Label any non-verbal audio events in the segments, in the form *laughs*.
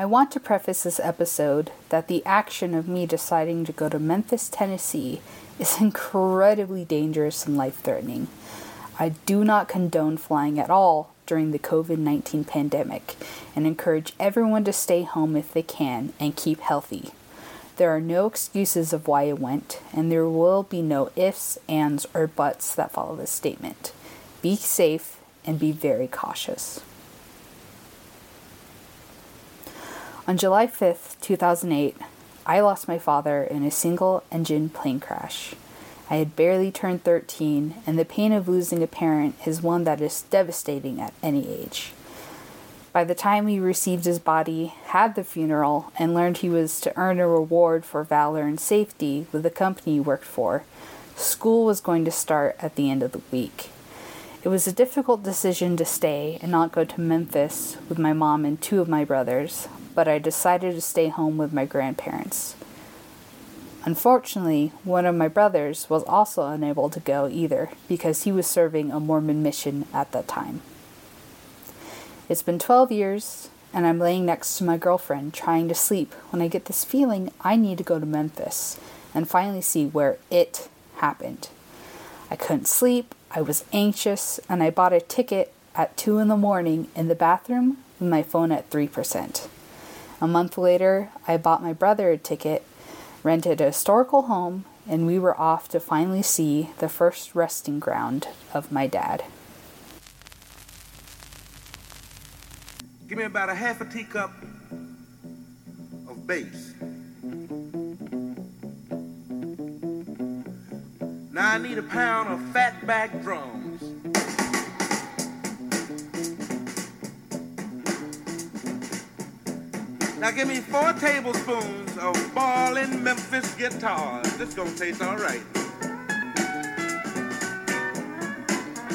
I want to preface this episode that the action of me deciding to go to Memphis, Tennessee is *laughs* incredibly dangerous and life threatening. I do not condone flying at all during the COVID 19 pandemic and encourage everyone to stay home if they can and keep healthy. There are no excuses of why I went, and there will be no ifs, ands, or buts that follow this statement. Be safe and be very cautious. On July 5th, 2008, I lost my father in a single engine plane crash. I had barely turned 13, and the pain of losing a parent is one that is devastating at any age. By the time we received his body, had the funeral, and learned he was to earn a reward for valor and safety with the company he worked for, school was going to start at the end of the week. It was a difficult decision to stay and not go to Memphis with my mom and two of my brothers, but I decided to stay home with my grandparents. Unfortunately, one of my brothers was also unable to go either because he was serving a Mormon mission at that time. It's been 12 years, and I'm laying next to my girlfriend trying to sleep when I get this feeling I need to go to Memphis and finally see where it happened. I couldn't sleep, I was anxious, and I bought a ticket at 2 in the morning in the bathroom with my phone at 3%. A month later, I bought my brother a ticket rented a historical home, and we were off to finally see the first resting ground of my dad. Give me about a half a teacup of base. Now I need a pound of fatback drums. Now give me four tablespoons of ballin' Memphis guitars. This gonna taste all right.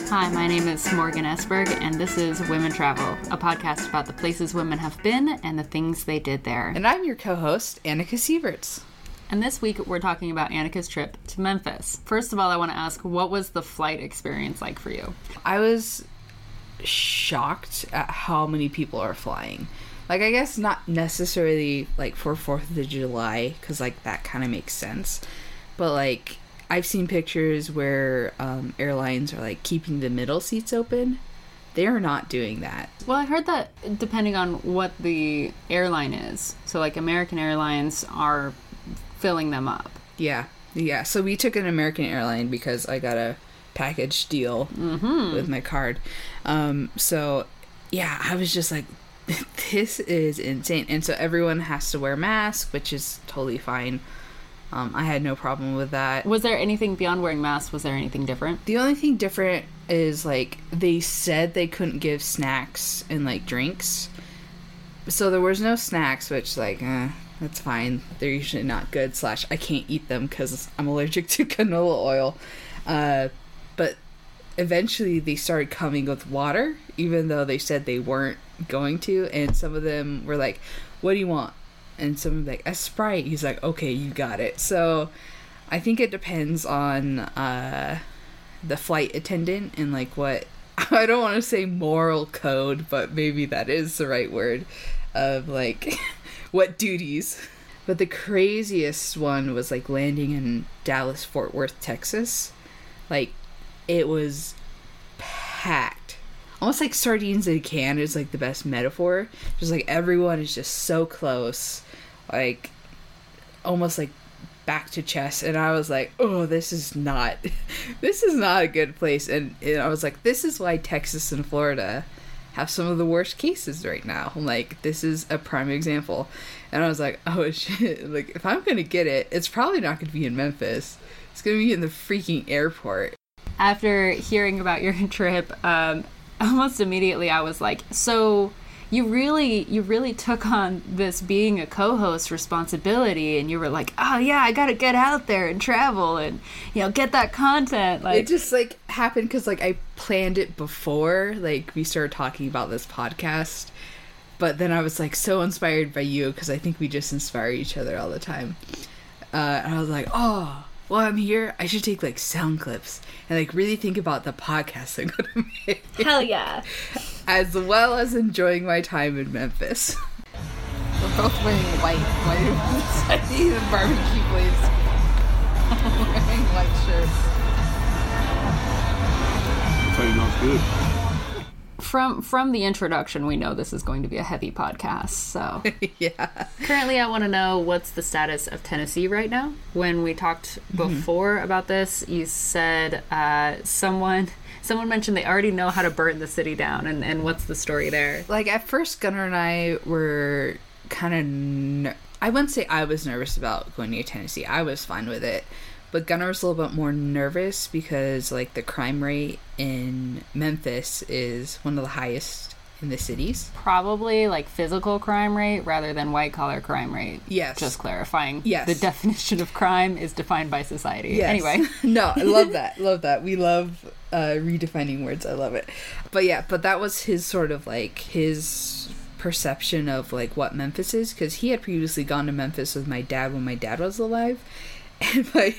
Hi, my name is Morgan Esberg, and this is Women Travel, a podcast about the places women have been and the things they did there. And I'm your co host, Annika Sieverts. And this week we're talking about Annika's trip to Memphis. First of all, I want to ask what was the flight experience like for you? I was shocked at how many people are flying. Like, I guess not necessarily like for 4th of July, because like that kind of makes sense. But like, I've seen pictures where um, airlines are like keeping the middle seats open. They are not doing that. Well, I heard that depending on what the airline is. So, like, American Airlines are filling them up. Yeah. Yeah. So, we took an American airline because I got a package deal Mm-hmm. with my card. Um, so, yeah, I was just like, *laughs* this is insane. And so, everyone has to wear masks, which is totally fine. Um, I had no problem with that. Was there anything beyond wearing masks? Was there anything different? The only thing different is like they said they couldn't give snacks and like drinks. So there was no snacks, which like eh, that's fine. They're usually not good. Slash, I can't eat them because I'm allergic *laughs* to canola oil. Uh, but eventually they started coming with water, even though they said they weren't going to. And some of them were like, "What do you want?" And some like, "A sprite." He's like, "Okay, you got it." So I think it depends on uh, the flight attendant and like what *laughs* I don't want to say moral code, but maybe that is the right word of like *laughs* what duties. But the craziest one was like landing in Dallas Fort Worth, Texas. Like it was packed. Almost like sardines in a can is like the best metaphor. Just like everyone is just so close. Like almost like back to chess. And i was like oh this is not *laughs* this is not a good place. And, and i was like this is why texas and florida have some of the worst cases right now. Like this is a prime example. And i was like *laughs* oh shit. Like if i'm gonna get it it's probably not gonna be in memphis. It's gonna be in the freaking airport. After hearing about your *laughs* trip, um, almost immediately I was like, so you really you really took on this being a co-host responsibility and you were like oh yeah i gotta get out there and travel and you know get that content like it just like happened because like i planned it before like we started talking about this podcast but then i was like so inspired by you because i think we just inspire each other all the time. Uh, and i was like oh well i'm here i should take like sound clips and like really think about the podcast i'm gonna make hell yeah *laughs* as well as enjoying my time in memphis We're both wearing white. Why did we decide to eat a barbecue place? *laughs* wearing white shirts. That's how you know it's good. From from the introduction, we know this is going to be a heavy podcast. So *laughs* yeah. currently, I want to know what's the status of Tennessee right now. When we talked before about this, you said uh, someone someone mentioned they already know how to burn the city down, and and what's the story there? Like at first, Gunnar and I were kind of. Ner- I wouldn't say I was nervous about going to Tennessee. I was fine with it, but Gunnar was a little bit more nervous because like the crime rate in Memphis is one of the highest in the cities. Probably like physical crime rate rather than white collar crime rate. Yes. Just clarifying. Yes. The definition of crime is defined by society. Yes. Anyway. *laughs* no, I love that. Love that. We love uh, redefining words. I love it. But yeah, but that was his sort of like his perception of like what Memphis is because he had previously gone to Memphis with my dad when my dad was alive, *laughs* and my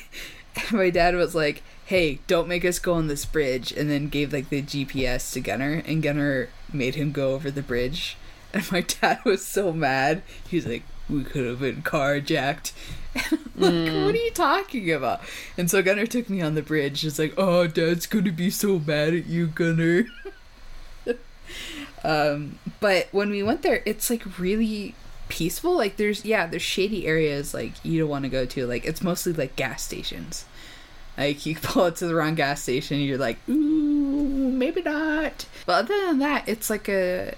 and my dad was like, "Hey, don't make us go on this bridge," and then gave like the GPS to Gunnar, and Gunnar made him go over the bridge, and my *laughs* dad was so mad. He's like, "We could have been carjacked." *laughs* like, what are you talking about? And so Gunnar took me on the bridge. It's like, oh, Dad's gonna be so mad at you, Gunnar. um, but when we went there, it's like really peaceful. Like, there's yeah, there's shady areas like you don't want to go to. Like, it's mostly like gas stations. Like, you *laughs* pull it to the wrong gas station, you're like, ooh, maybe not. But other than that, it's like a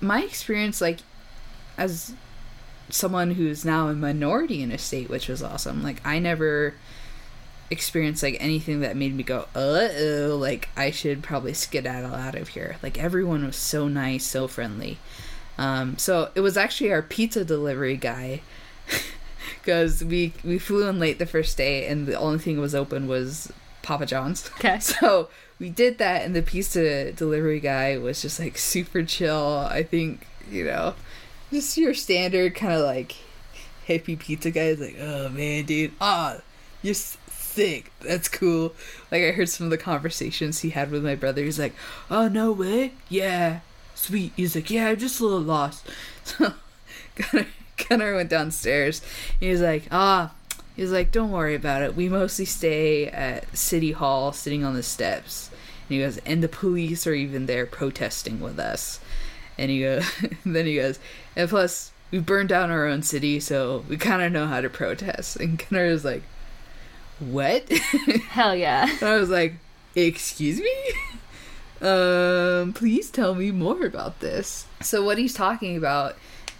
my experience, like as someone who's now a minority in a state, which was awesome. Like I never experienced like anything that made me go, uh oh, like I should probably skedaddle out of here. Like everyone was so nice, so friendly. Um, so it was actually our pizza delivery guy, *laughs* because we we flew in late the first day, and the only thing that was open was Papa John's. *laughs* Okay. So we did that, and the pizza delivery guy was just like super chill. I think you know, just your standard kind of like hippie pizza guy is like, oh man, dude, ah, you're sick. That's cool. Like I heard some of the conversations he had with my brother. He's like, oh no way, yeah, sweet. He's like, yeah, I'm just a little lost. So *laughs* Gunnar, Gunnar went downstairs. He's like, ah. He's like, don't worry about it. We mostly stay at City Hall, sitting on the steps. And he goes, and the police are even there protesting with us. And he goes, *laughs* then he goes, and plus we burned down our own city, so we kind of know how to protest. And Gunnar was like, what? *laughs* Hell yeah. and I was like, excuse me? Um, please tell me more about this. So what he's talking about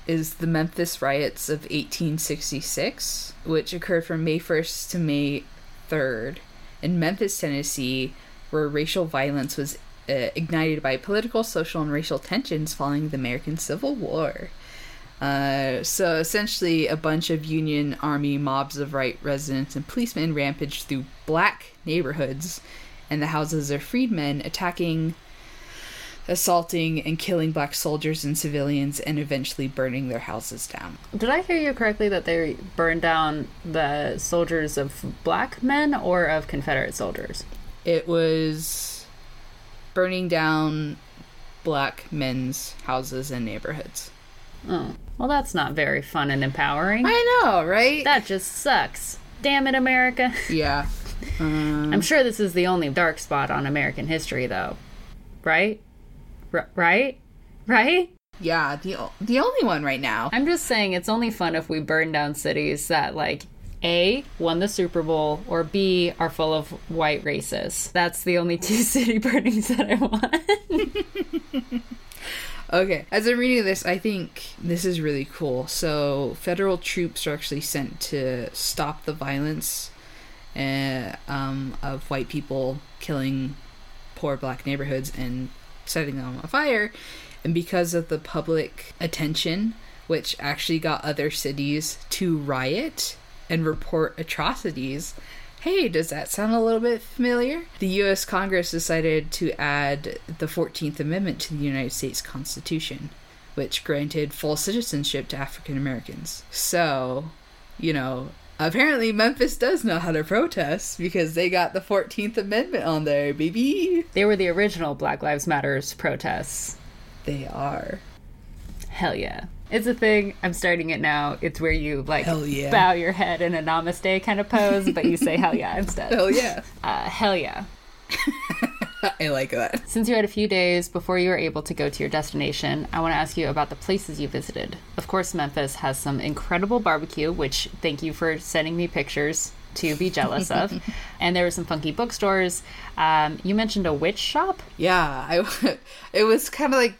is the Memphis riots of 1866, which occurred from May 1st to May 3rd in Memphis, Tennessee, where racial violence was uh, ignited by political, social, and racial tensions following the American Civil War. Uh, so essentially, a bunch of Union Army mobs of right residents and policemen rampaged through black neighborhoods and the houses of freedmen, attacking, assaulting, and killing black soldiers and civilians, and eventually burning their houses down. Did I hear you correctly that they burned down the soldiers of black men or of Confederate soldiers? It was burning down black men's houses and neighborhoods. Oh. Well, that's not very fun and empowering. I know, right? That just sucks. Damn it, America. *laughs* yeah. Uh-huh. I'm sure this is the only dark spot on American history, though. Right? R- right? Right? Yeah, the o- the only one right now. I'm just saying it's only fun if we burn down cities that, like, A, won the Super Bowl, or B, are full of white racists. That's the only *laughs* two city burnings that I want. *laughs* Okay, as I'm reading this, I think this is really cool. So, federal troops are actually sent to stop the violence uh, um, of white people killing poor black neighborhoods and setting them on fire. And because of the public attention, which actually got other cities to riot and report atrocities, Hey, does that sound a little bit familiar? The US Congress decided to add the 14th Amendment to the United States Constitution, which granted full citizenship to African Americans. So, you know, apparently Memphis does know how to protest because they got the 14th Amendment on there, baby. they were the original Black Lives Matters protests. They are. Hell yeah. It's a thing. I'm starting it now. It's where you like yeah. bow your head in a namaste kind of pose, but you say hell yeah *laughs* instead. Hell yeah. Uh, hell yeah. *laughs* *laughs* I like that. Since you had a few days before you were able to go to your destination, I want to ask you about the places you visited. Of course, Memphis has some incredible barbecue, which thank you for sending me pictures to be jealous of. *laughs* And there were some funky bookstores. Um, you mentioned a witch shop. Yeah, I *laughs* it was kind of like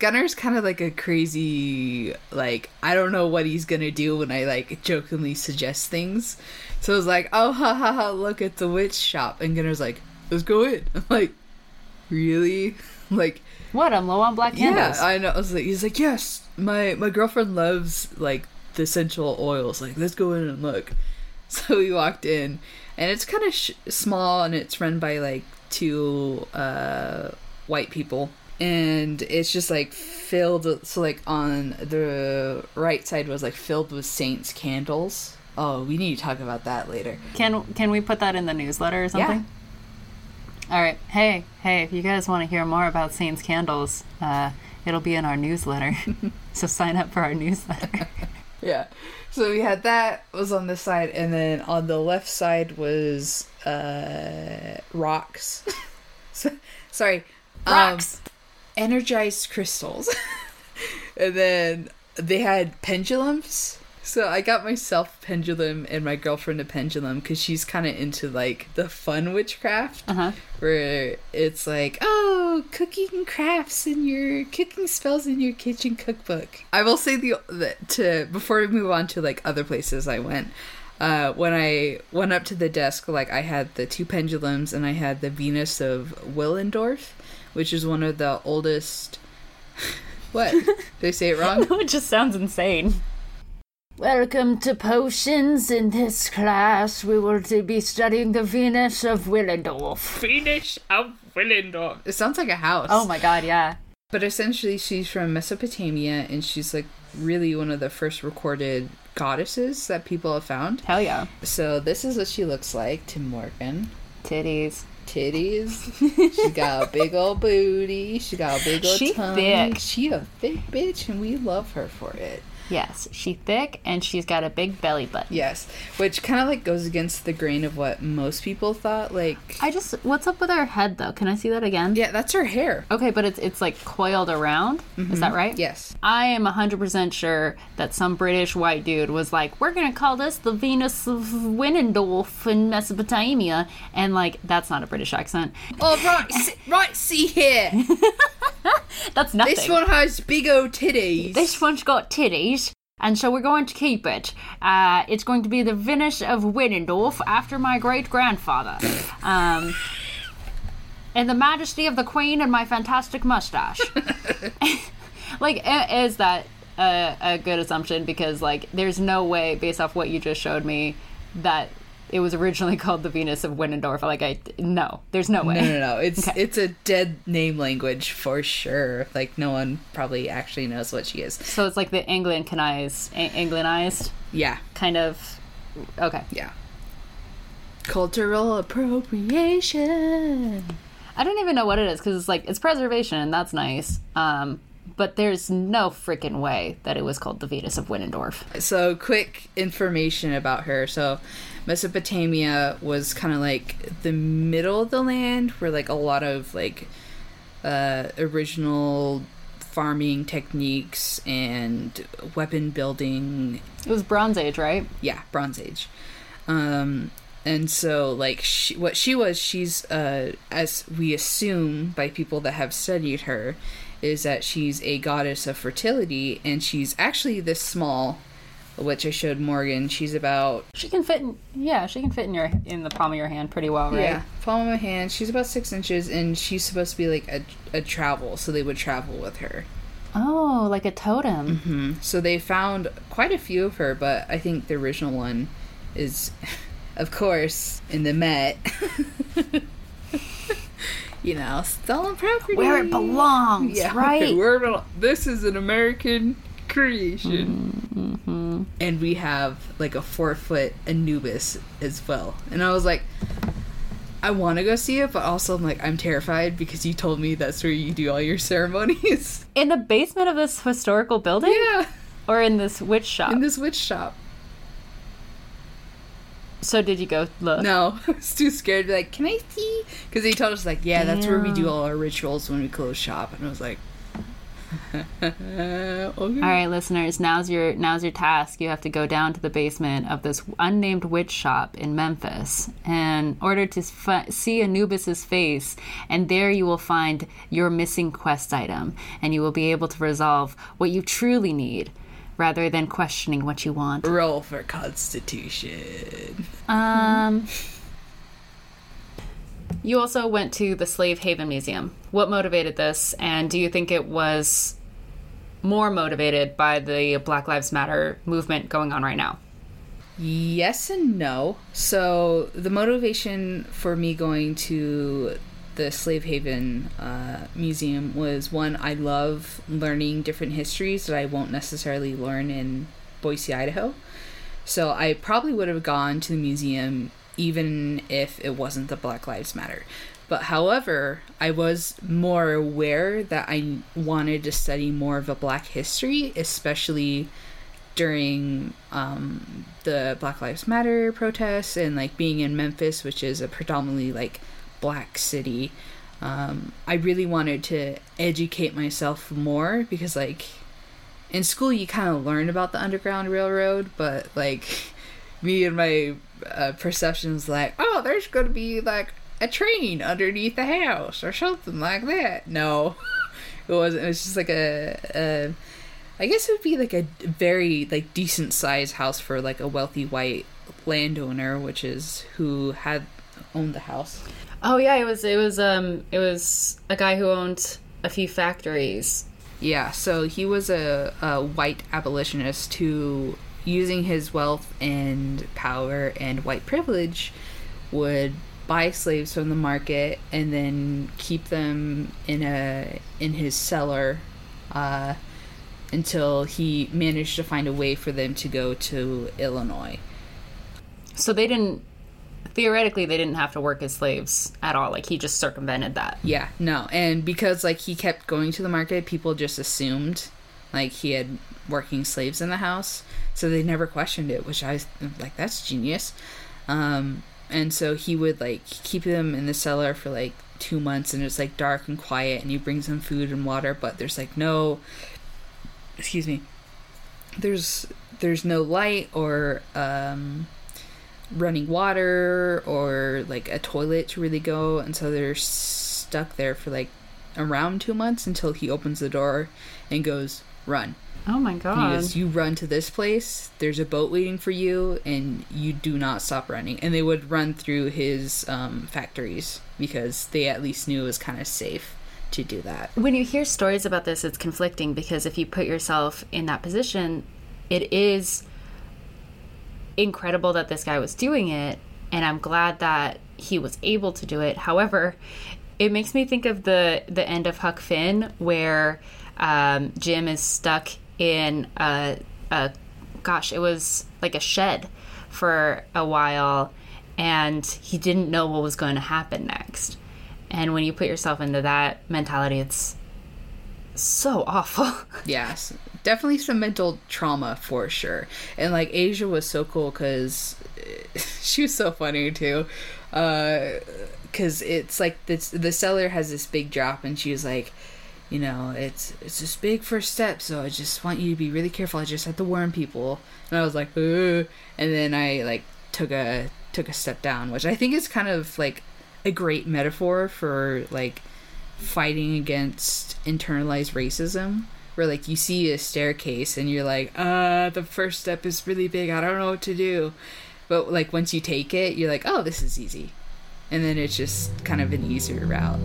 Gunnar's kind of like a crazy like I don't know what he's gonna do when I like jokingly suggest things. So it was like, oh ha ha ha, look at the witch shop, and Gunnar's like, let's go in. I'm *laughs* like, really? *laughs* like, What? I'm low on black candles. yeah, I know. I was like, he's like, yes, my my girlfriend loves like the essential oils. Like, let's go in and look. *laughs* So we walked in, and it's kind of sh- small, and it's run by like two uh, white people, and it's just like filled. So like on the right side was like filled with saints candles. Oh, we need to talk about that later. Can can we put that in the newsletter or something? All right. Hey, hey, if you guys want to hear more about Saints Candles, uh, it'll be in our newsletter. *laughs* so sign up for our newsletter. *laughs* Yeah. So we had that was on this side, and then on the left side was uh rocks. *laughs* so, sorry, Rocks. Um, energized crystals, and then they had pendulums. So I got myself a pendulum and my girlfriend a pendulum because she's kind of into like the fun witchcraft, Uh-huh. where it's like, oh, cooking crafts and your cooking spells in your kitchen cookbook. I will say the, the to before we move on to like other places I went. Uh, when I went up to the desk, like I had the two pendulums and I had the Venus of Willendorf, which is one of the oldest. *laughs* what? Did I say it wrong? *laughs* it just sounds insane. Welcome to potions. In this class, we will be studying the Venus of Willendorf. Venus of Willendorf. It sounds like a house. Oh my god, yeah. But essentially, she's from Mesopotamia, and she's like really one of the first recorded goddesses that people have found. Hell yeah. So this is what she looks like to Morgan. Titties. Titties. *laughs* she got a big old booty. She got a big old She tongue. thick. She a thick bitch, and we love her for it. Yes, she thick and she's got a big belly button. Yes, which kind of like goes against the grain of what most people thought. Like, I just what's up with her head though? Can I see that again? yeah, that's her hair. Okay, but it's it's like coiled around. Is mm-hmm. that right? Yes. I am 100% sure that some British white dude was like, we're to call this the Venus of Willendorf in Mesopotamia. And, like, that's not a British accent. Oh right, right. See here. *laughs* *laughs* That's nothing. This one has big old titties. This one's got titties. And so we're going to keep it. Uh, it's going to be the Venus of Willendorf after my great grandfather. *laughs* Um, and the majesty of the queen and my fantastic mustache. *laughs* like, is that a, a good assumption? Because, like, there's no way, based off what you just showed me, that it was originally *laughs* called the Venus of Willendorf. Like, I, no, there's no way. No, no, no. It's Okay. it's a dead name language for sure. Like no one probably actually knows what she is. So it's like the Anglicanized, A- Anglicized Yeah, kind of. Okay. yeah. Cultural appropriation. I don't even know what it is because it's like it's preservation and that's nice. Um, but there's no freaking way that it was called the Venus of Willendorf. So, quick information about her. So, Mesopotamia was kind of like the middle of the land where like a lot of like uh, original farming techniques and weapon building It was Bronze Age, right? yeah bronze age um and so like she, what she was she's uh as we assume by people that have studied her is that she's a goddess of fertility and she's actually this small which i showed morgan she's about She can fit in. Yeah, she can fit in your in the palm of your hand pretty well, right? yeah palm of my hand she's about six inches and she's supposed to be like a, a travel so they would travel with her Oh, like a totem. hmm So they found quite a few of her, but I think the original one is, *laughs* of course, in the Met. *laughs* you know, stolen property. Where it belongs, Yeah, right? *laughs* Where belo- this is an American creation. Mm-hmm. And we have like a four foot Anubis as well. And I was like, I want to go see it, but also I'm like I'm terrified because you told me that's where you do all your ceremonies. In the basement of this historical building? yeah, Or in this witch shop? in this witch shop. So did you go look? No, *laughs* I was too scared to be like, can I see? Because they told us like, yeah, that's where we do all our rituals when we close shop, and I was like, *laughs* okay. All right, listeners, now's your now's your task. You have to go down to the basement of this unnamed witch shop in Memphis in order to see Anubis's face, and there you will find your missing quest item, and you will be able to resolve what you truly need, rather than questioning what you want. Roll for Constitution. Um. You also went to the Slave Haven Museum. What motivated this, and do you think it was more motivated by the Black Lives Matter movement going on right now? Yes and no. So the motivation for me going to the Slave Haven uh, Museum was one I love learning different histories that I won't necessarily learn in Boise, Idaho. So I probably would have gone to the museum even if it wasn't the Black Lives Matter. But however, I was more aware that I wanted to study more of a black history, especially during um, the Black Lives Matter protests and like being in Memphis, which is a predominantly like black city. Um, I really wanted to educate myself more because like in school you kind of learn about the Underground Railroad, but like *laughs* me and my uh, perceptions like, oh, there's to be like a train underneath the house or something like that. No, *laughs* it wasn't. It was just like a, a I guess it would be like a very like decent sized house for like a wealthy white landowner, which is who had owned the house. Oh yeah, it was it was um it was a guy who owned a few factories. Yeah, so he was a, a white abolitionist who, using his wealth and power and white privilege, would buy slaves from the market and then keep them in a in his cellar uh, until he managed to find a way for them to go to Illinois. So they didn't theoretically they didn't have to work as slaves at all. Like he just circumvented that. Yeah, no, and because like he kept going to the market, people just assumed like he had working slaves in the house, so they never questioned it, which I was like that's genius. Um, and so he would like keep them in the cellar for like two months, and it's like dark and quiet, and he brings them food and water, but there's like no, excuse me, there's there's no light or um running water or like a toilet to really go and so they're stuck there for like around two months until he opens the door and goes run. Oh my god. goes you run to this place. There's a boat waiting for you and you do not stop running. And they would run through his um, factories because they at least knew it was kind of safe to do that. When you hear stories about this, it's conflicting because if you put yourself in that position, it is incredible that this guy was doing it, and I'm glad that he was able to do it. However, it makes me think of the the end of Huck Finn, where um, Jim is stuck in a, a gosh, it was like a shed for a while, and he didn't know what was going to happen next. And when you put yourself into that mentality, it's so awful. *laughs* Yes, definitely some mental trauma for sure. And like Asia was so cool because *laughs* she was so funny too. Uh, because it's like this, the cellar has this big drop, and she was like, you know, it's it's this big first step, so I just want you to be really careful. I just have to warn people. And I was like, and then I like took a took a step down, which I think is kind of like a great metaphor for like fighting against internalized racism where like you see a staircase and you're like uh the first step is really big i don't know what to do but like once you take it you're like oh this is easy and then it's just kind of an easier route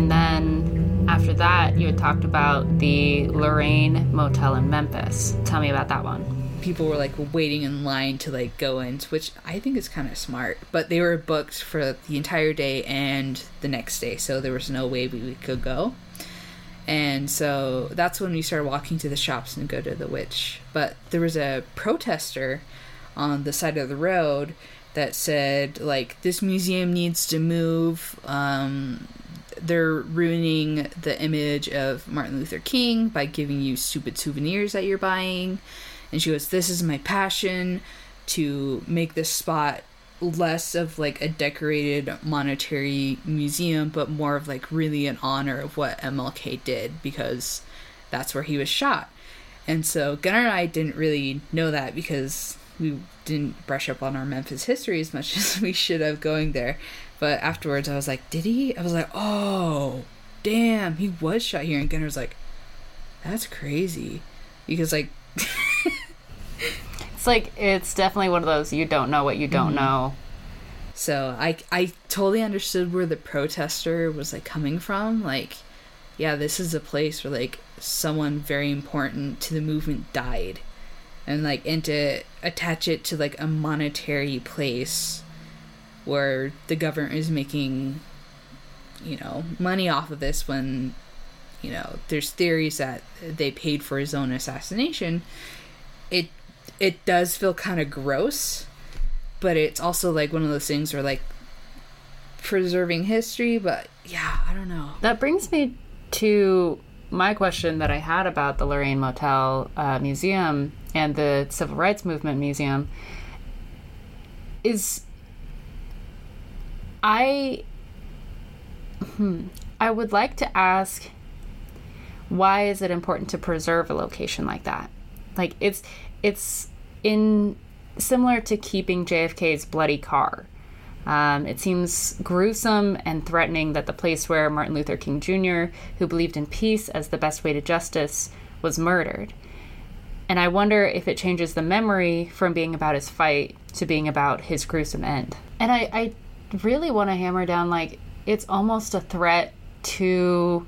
And then after that, you had talked about the Lorraine Motel in Memphis. Tell me about that one. People were like waiting in line to like go in which i think is kind of smart but they were booked for the entire day and the next day so there was no way we could go And so that's when we started walking to the shops and go to the witch. But there was a protester on the side of the road that said like this museum needs to move. Um, they're ruining the image of Martin Luther King by giving you stupid souvenirs that you're buying. And she goes, "This is my passion to make this spot less of like a decorated monetary museum, but more of like really an honor of what MLK did because that's where he was shot. And so Gunnar and I didn't really know that because we didn't brush up on our Memphis history as much *laughs* as we should have going there. But afterwards, I was like, did he? I was like, oh, damn, he was shot here. And Gunnar was like, that's crazy. Because, like, *laughs* It's like it's definitely one of those you don't know what you don't mm-hmm. know. So I I totally understood where the protester was like coming from. Like, yeah, this is a place where like someone very important to the movement died, and like and to attach it to like a monetary place where the government is making, you know, money off of this when, you know, there's theories that they paid for his own assassination. It it does feel kind of gross but it's also like one of those things where like preserving history but yeah i don't know That brings me to my question that I had about the Lorraine Motel uh, Museum and the Civil Rights Movement Museum is I hmm, I would like to ask why is it important to preserve a location like that? Like it's it's in similar to keeping JFK's bloody car. Um, it seems gruesome and threatening that the place where Martin Luther King Jr., who believed in peace as the best way to justice, was murdered. And I wonder if it changes the memory from being about his fight to being about his gruesome end. And I, I really want to hammer down like, it's almost a threat to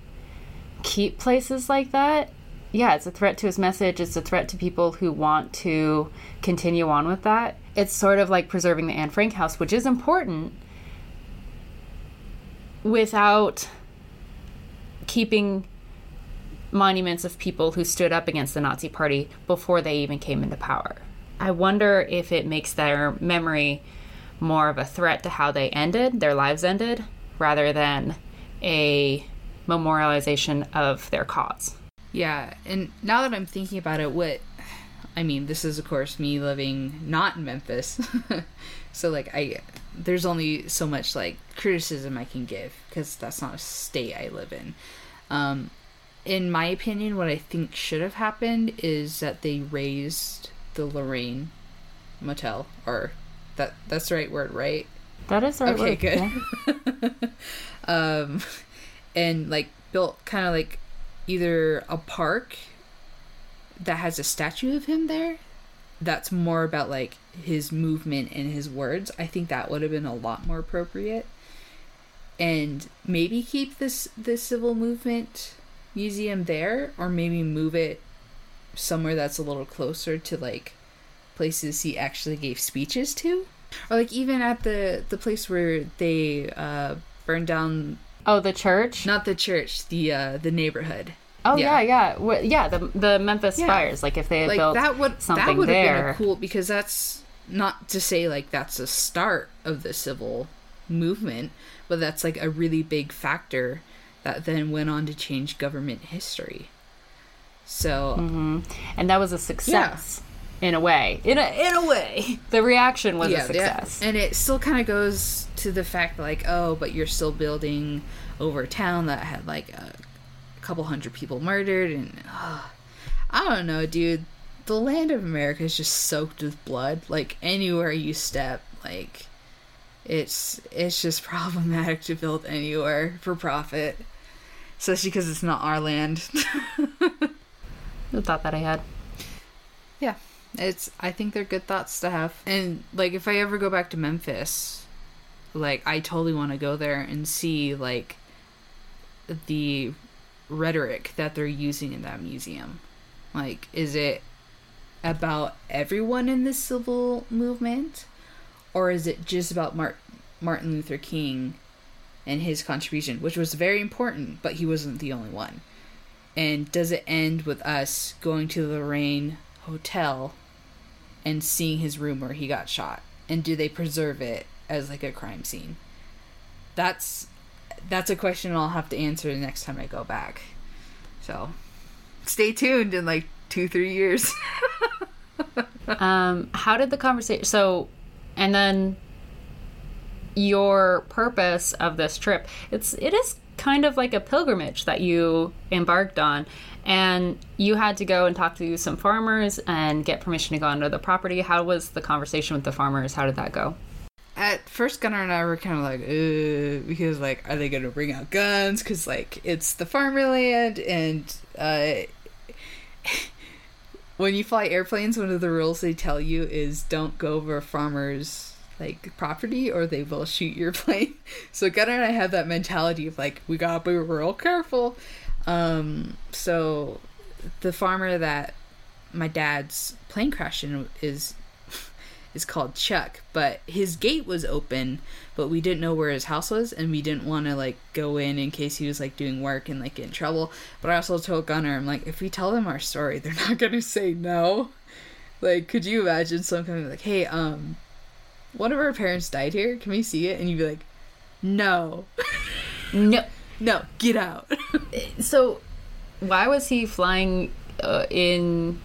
keep places like that. Yeah, it's a threat to his message. It's a threat to people who want to continue on with that. It's sort of like preserving the Anne Frank house, which is important, without keeping monuments of people who stood up against the Nazi Party before they even came into power. I wonder if it makes their memory more of a threat to how they ended, their lives ended, rather than a memorialization of their cause. Yeah, and now that I'm thinking about it, what I mean, this is of course me living not in Memphis. *laughs* so like I there's only so much like criticism I can give cuz that's not a state I live in. Um in my opinion what I think should have happened is that they razed the Lorraine motel or that that's the right word, right? That is the right Okay, word, good. yeah. *laughs* um, and like built kind of like either a park that has a statue of him there that's more about like his movement and his words i think that would have been a lot more appropriate. And maybe keep this the civil movement museum there or maybe move it somewhere that's a little closer to like places he actually gave speeches to. Or like even at the the place where they uh burned down Oh, the church? not the church the uh the neighborhood Oh yeah, yeah. yeah, yeah. The the Memphis Yeah. fires. Like if they had like built that would that something would have been there. a cool because that's not to say like that's the start of the civil movement but that's like a really big factor that then went on to change government history so Mm-hmm. and that was a success in a way. In a in a way, the reaction was a yeah, success. and it still kind of goes to the fact like oh but you're still building over a town that had like a couple hundred people murdered and uh, i don't know dude. The land of america is just soaked with blood. Like anywhere you step like it's it's just *laughs* problematic to build anywhere for profit. Especially because it's not our land. *laughs* The thought that I had. Yeah, it's. I think they're good thoughts to have. And like, if I ever go back to Memphis, like, I totally want to go there and see like the rhetoric that they're using in that museum. Like, is it about everyone in the civil movement, or is it just about Mart- Martin Luther King and his contribution, which was very important, but he wasn't the only one. And does it end with us going to the Lorraine Hotel and seeing his room where he got shot? And do they preserve it as like a crime scene? That's that's a question I'll have to answer the next time I go back. So stay tuned in like two, three years. *laughs* Um, how did the conversation? So, and then your purpose of this trip. It's it is kind of like a pilgrimage that you embarked on, and you had to go and talk to some farmers and get permission to go onto the property. How was the conversation with the farmers? How did that go? At first, Gunnar and I were kind of like, uh, because like, are they gonna bring out guns? Because like, it's the farmland, and uh, *laughs* when you fly airplanes, one of the rules they tell you is don't go over farmer's like property or they will shoot your *laughs* plane. So Gunnar and I have that mentality of like we gotta be real careful. Um, so the farmer that my dad's plane crashed in is *laughs* is called Chuck, but his gate was open, but we didn't know where his house was, and we didn't want to like go in in case he was like doing work and like get in trouble. But I also told Gunnar, I'm like, if we tell them our story, they're *laughs* not gonna say no. Like, could you imagine someone like, hey, um, one of our parents died here. Can we see it? And you'd be like, no, No. *laughs* no, get out. *laughs* So, why was he flying uh, in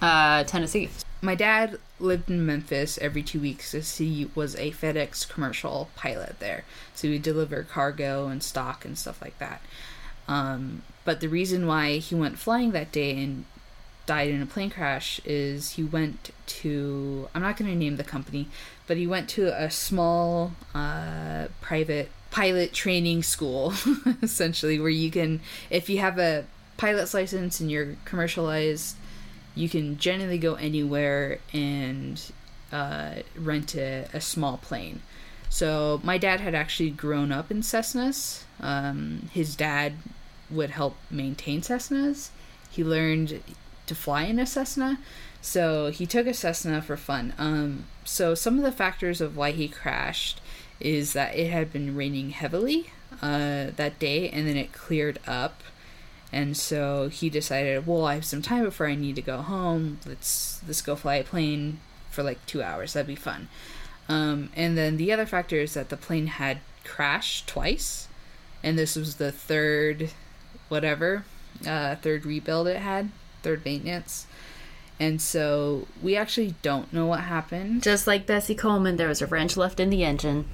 uh, Tennessee? my dad lived in Memphis every two weeks as he was a FedEx commercial pilot there. So he would deliver cargo and stock and stuff like that. Um, but the reason why he went flying that day and died in a plane crash is he went to, I'm not going to name the company, but he went to a small uh, private pilot training school, *laughs* essentially, where you can, if you have a pilot's license and you're commercialized you can generally go anywhere and uh, rent a, a small plane. So my dad had actually grown up in Cessnas. Um, his dad would help maintain Cessnas. He learned to fly in a Cessna, so he took a Cessna for fun. Um, so some of the factors of why he crashed is that it had been raining heavily uh, that day, and then it cleared up and so he decided, well, I have some time before I need to go home. Let's let's go fly a plane for like two hours. That'd be fun. Um, and then the other factor is that the plane had crashed twice, and this was the third, whatever, uh, third rebuild it had, third maintenance. And so we actually don't know what happened. Just like Bessie Coleman, there was a wrench left in the engine.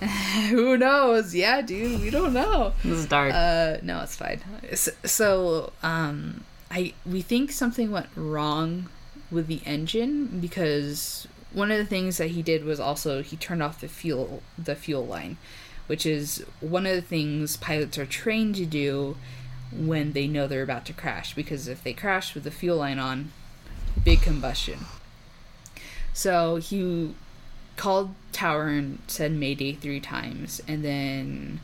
*laughs* Who knows? Yeah, dude, we don't know. This is dark. Uh, no, it's fine. So, so, um, I we think something went wrong with the engine because one of the things that he did was also he turned off the fuel the fuel line, which is one of the things pilots are trained to do when they know they're about to crash because if they crash with the fuel line on, big combustion. So he called tower and said mayday three times and then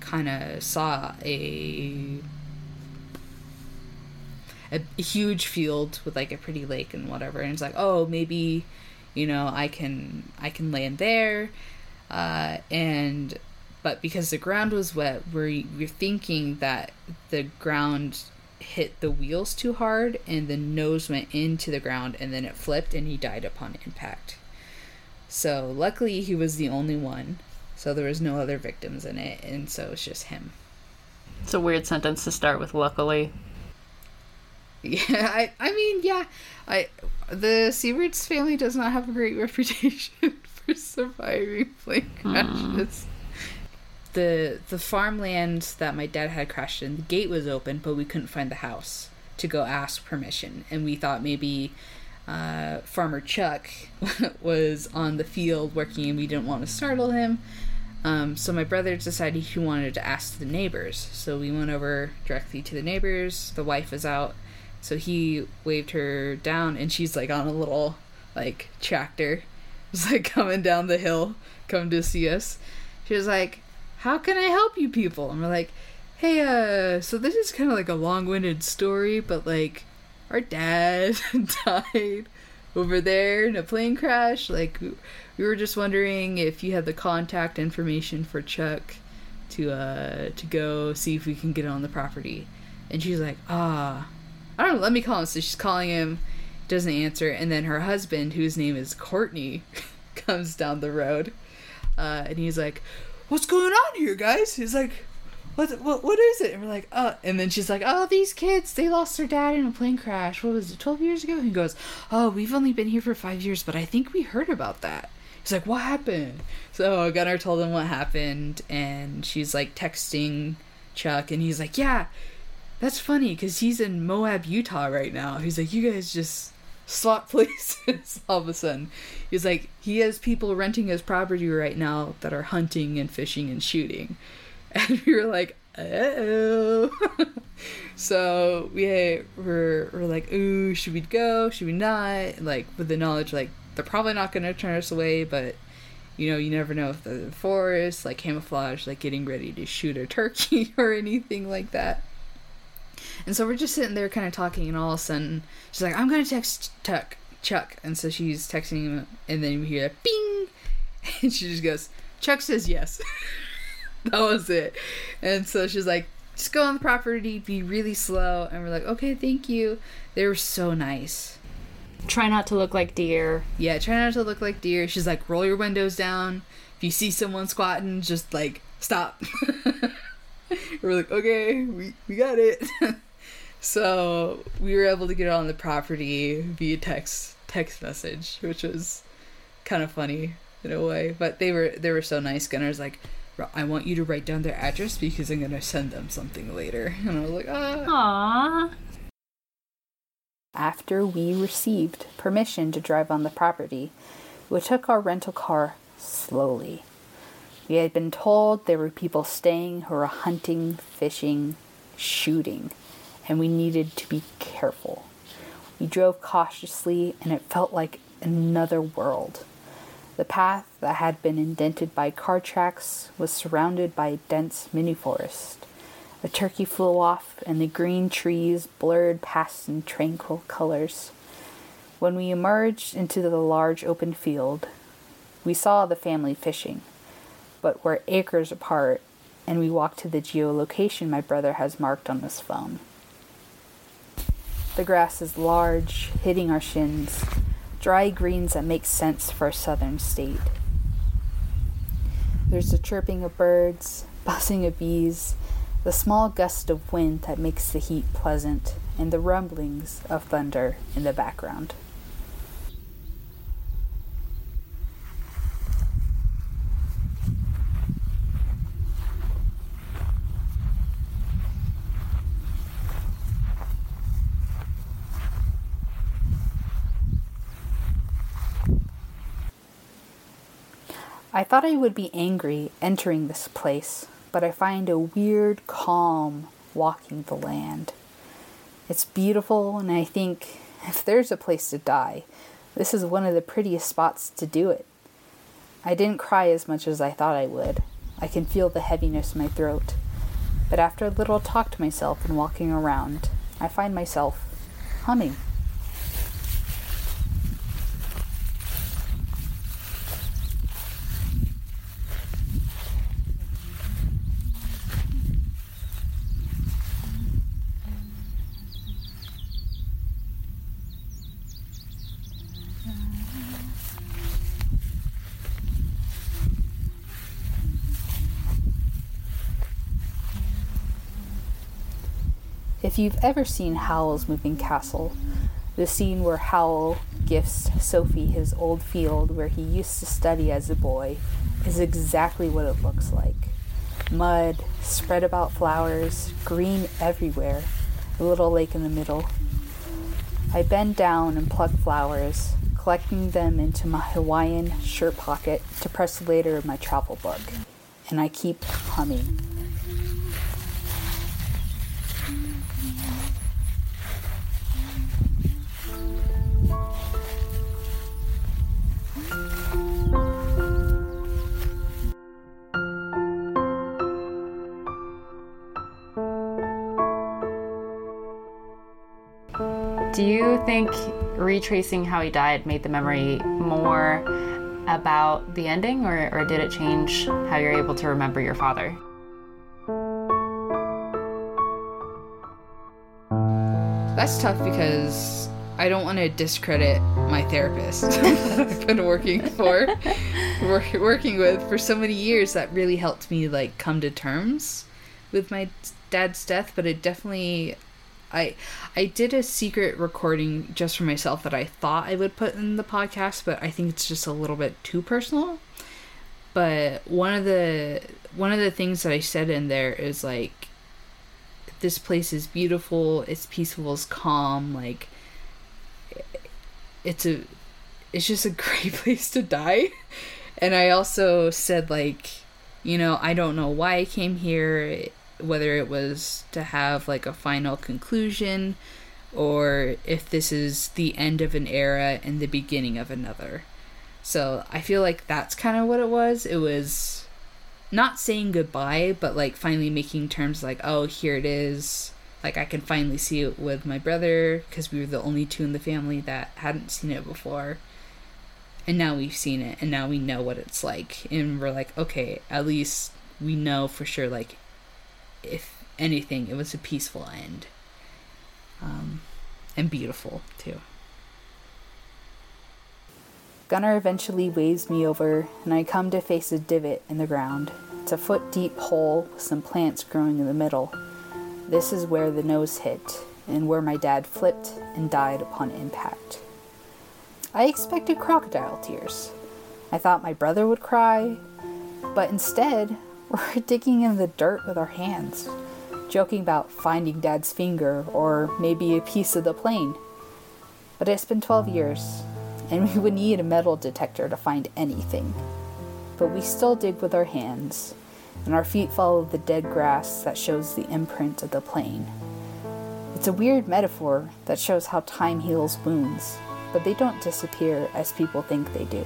kind of saw a, a huge field with like a pretty lake and whatever and it's like oh maybe you know i can i can land there uh, and but because the ground was wet we're, we're thinking that the ground hit the wheels too hard and the nose went into the ground and then it flipped and he died upon impact so luckily he was the only one. So there was no other victims in it, and so it's just him. it's a weird sentence to start with, luckily. *laughs* Yeah, I I mean, yeah, I the Sieverts family does not have a great *laughs* reputation *laughs* for surviving plane mm. crashes. The the farmland that my dad had crashed in, the gate was open, but we couldn't find the house to go ask permission, and we thought maybe uh, Farmer Chuck *laughs* was on the field working, and we didn't want to startle him. Um, so my brother decided he wanted to ask the neighbors. So we went over directly to the neighbors. The wife was out, so he waved her down, and she's like on a little like tractor, *laughs* was like coming down the hill, come to see us. She was like, "How can I help you people?" And we're like, "Hey, uh, so this is kind of like a long-winded story, but like." our dad *laughs* died over there in a plane crash. Like, we were just wondering if you had the contact information for Chuck to uh to go see if we can get on the property. And she's like, ah, I don't know, let me call him. So she's calling him, doesn't answer. And then her husband, whose name is Courtney, *laughs* comes down the road. Uh, and he's like, what's going on here, guys? He's like, what, what, what is it? And we're like, oh. And then she's like, oh, these kids, they lost their dad in a plane crash. What was it, 12 years ago? He goes, oh, we've only been here for five years, but I think we heard about that. He's like, what happened? So Gunnar told him what happened, and she's like texting Chuck, and he's like, yeah, that's funny because he's in Moab, Utah right now. He's like, you guys just swap *laughs* places all of a sudden. He's like, he has people renting his property right now that are hunting and fishing and shooting. *laughs* And we were like, oh. *laughs* so we were, we're like, ooh, should we go? Should we not? Like, with the knowledge, like, they're probably not going to turn us away, but you know, you never know if the forest, like camouflage, like getting ready to shoot a turkey or anything like that. And so we're just sitting there kind of talking, and all of a sudden, she's like, I'm going to text Chuck. Chuck. And so she's texting him, and then we hear a bing. *laughs* And she just goes, Chuck says yes. *laughs* that was it. And so she's like, just go on the property, be really slow. And we're like, okay, thank you. They were so nice. Try not to look like deer. Yeah, try not to look like deer. She's like, roll your windows down. If you see someone squatting, just like, stop. *laughs* we're like, okay, we, we got it. So we were able to get on the property via text text message, which was kind of funny in a way. But they were they were so nice. Gunnar's like, I want you to write down their address because I'm gonna send them something later. *laughs* And I was like, ah. Aww. After we received permission to drive on the property, we took our rental car slowly. We had been told there were people staying who were hunting, fishing, shooting, and we needed to be careful. We drove cautiously, and it felt like another world. The path that had been indented by car tracks was surrounded by a dense mini forest. A turkey flew off, and the green trees blurred past in tranquil colors. When we emerged into the large open field, we saw the family fishing, but were acres apart, and we walked to the geolocation my brother has marked on his phone. The grass is large, hitting our shins, dry greens that make sense for a southern state. There's the chirping of birds, *laughs* buzzing of bees, the small gust of wind that makes the heat pleasant, and the rumblings of thunder in the background. I thought I would be angry entering this place, but I find a weird calm walking the land. It's beautiful, and I think *laughs* if there's a place to die, this is one of the prettiest spots to do it. I didn't cry as much as I thought I would. I can feel the heaviness in my throat. But after a little talk to myself and walking around, I find myself humming. If you've ever seen Howl's Moving Castle, the scene where Howl gifts Sophie his old field where he used to study as a boy is exactly what it looks like. Mud, spread about flowers, green everywhere, a little lake in the middle. I bend down and pluck flowers, collecting them into my Hawaiian shirt pocket to press later in my travel book. And I keep humming. Retracing how he died made the memory more about the ending, or, or did it change how you're able to remember your father? That's tough because I don't want to discredit my therapist *laughs* I've been working for, work, working with for so many years. That really helped me like come to terms with my dad's death. But it definitely, I I did a secret recording just for myself that I thought I would put in the podcast, but I think it's just a little bit too personal. But one of the one of the things that I said in there is like this place is beautiful, it's peaceful, it's calm, like it's a it's just a *laughs* great place to die. And I also said like, you know, I don't know why I came here, whether it was to have like a final conclusion or if this is the end of an era and the beginning of another. So, I feel like that's kind of what it was. It was not saying goodbye, but like finally making terms like, oh, here it is. Like I can finally see it with my brother because we were the only two in the family that hadn't seen it before. And now we've seen it and now we know what it's like. And we're like, okay, at least we know for sure, like, if anything, it was a peaceful end. Um, and beautiful too. Gunnar eventually waves me over, and I come to face a divot in the ground. It's a foot deep hole with some plants growing in the middle. This is where the nose hit, and where my dad flipped and died upon impact. I expected crocodile tears. I thought my brother would cry, but instead, we're *laughs* digging in the dirt with our hands, joking about finding dad's finger or maybe a piece of the plane. But it's been 12 years, and we would need a metal detector to find anything. But we still dig with our hands, and our feet follow the dead grass that shows the imprint of the plane. It's a weird metaphor that shows how time heals wounds, but they don't disappear as people think they do,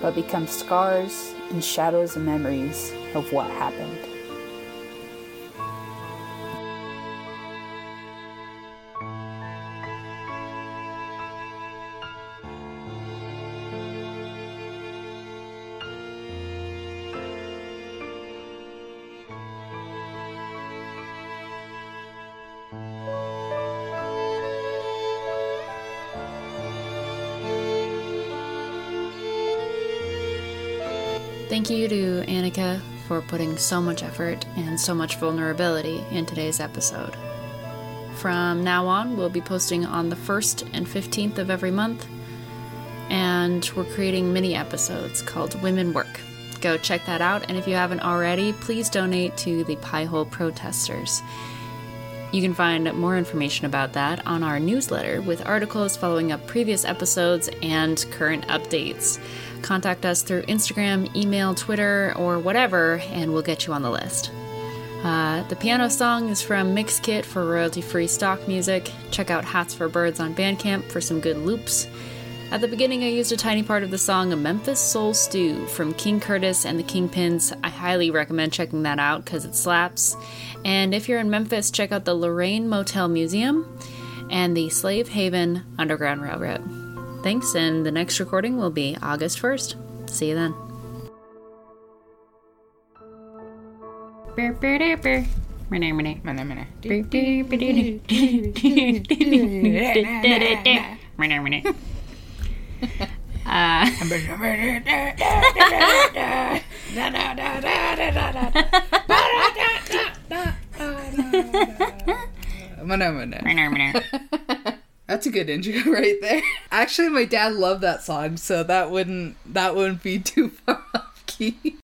but become scars and shadows and memories of what happened. Thank you to Annika for putting so much effort and so much vulnerability in today's episode. From now on, we'll be posting on the 1st and 15th of every month, and we're creating mini episodes called Women Work. Go check that out, and if you haven't already, please donate to the Piehole protesters. You can find more information about that on our newsletter with articles following up previous episodes and current updates. Contact us through Instagram, email, Twitter, or whatever, and we'll get you on the list. Uh, the piano song is from Mixkit for royalty free stock music. Check out Hats for Birds on Bandcamp for some good loops. At the beginning, I used a tiny part of the song A Memphis Soul Stew from King Curtis and the Kingpins. I highly recommend checking that out because it slaps. And if you're in Memphis, check out the Lorraine Motel Museum and the Slave Haven Underground Railroad. Thanks, and the next recording will be August 1st. See you then. Uh, *laughs* That's a good intro *laughs* right there. Actually, my dad loved that song, so that wouldn't that wouldn't be too far *laughs* off key.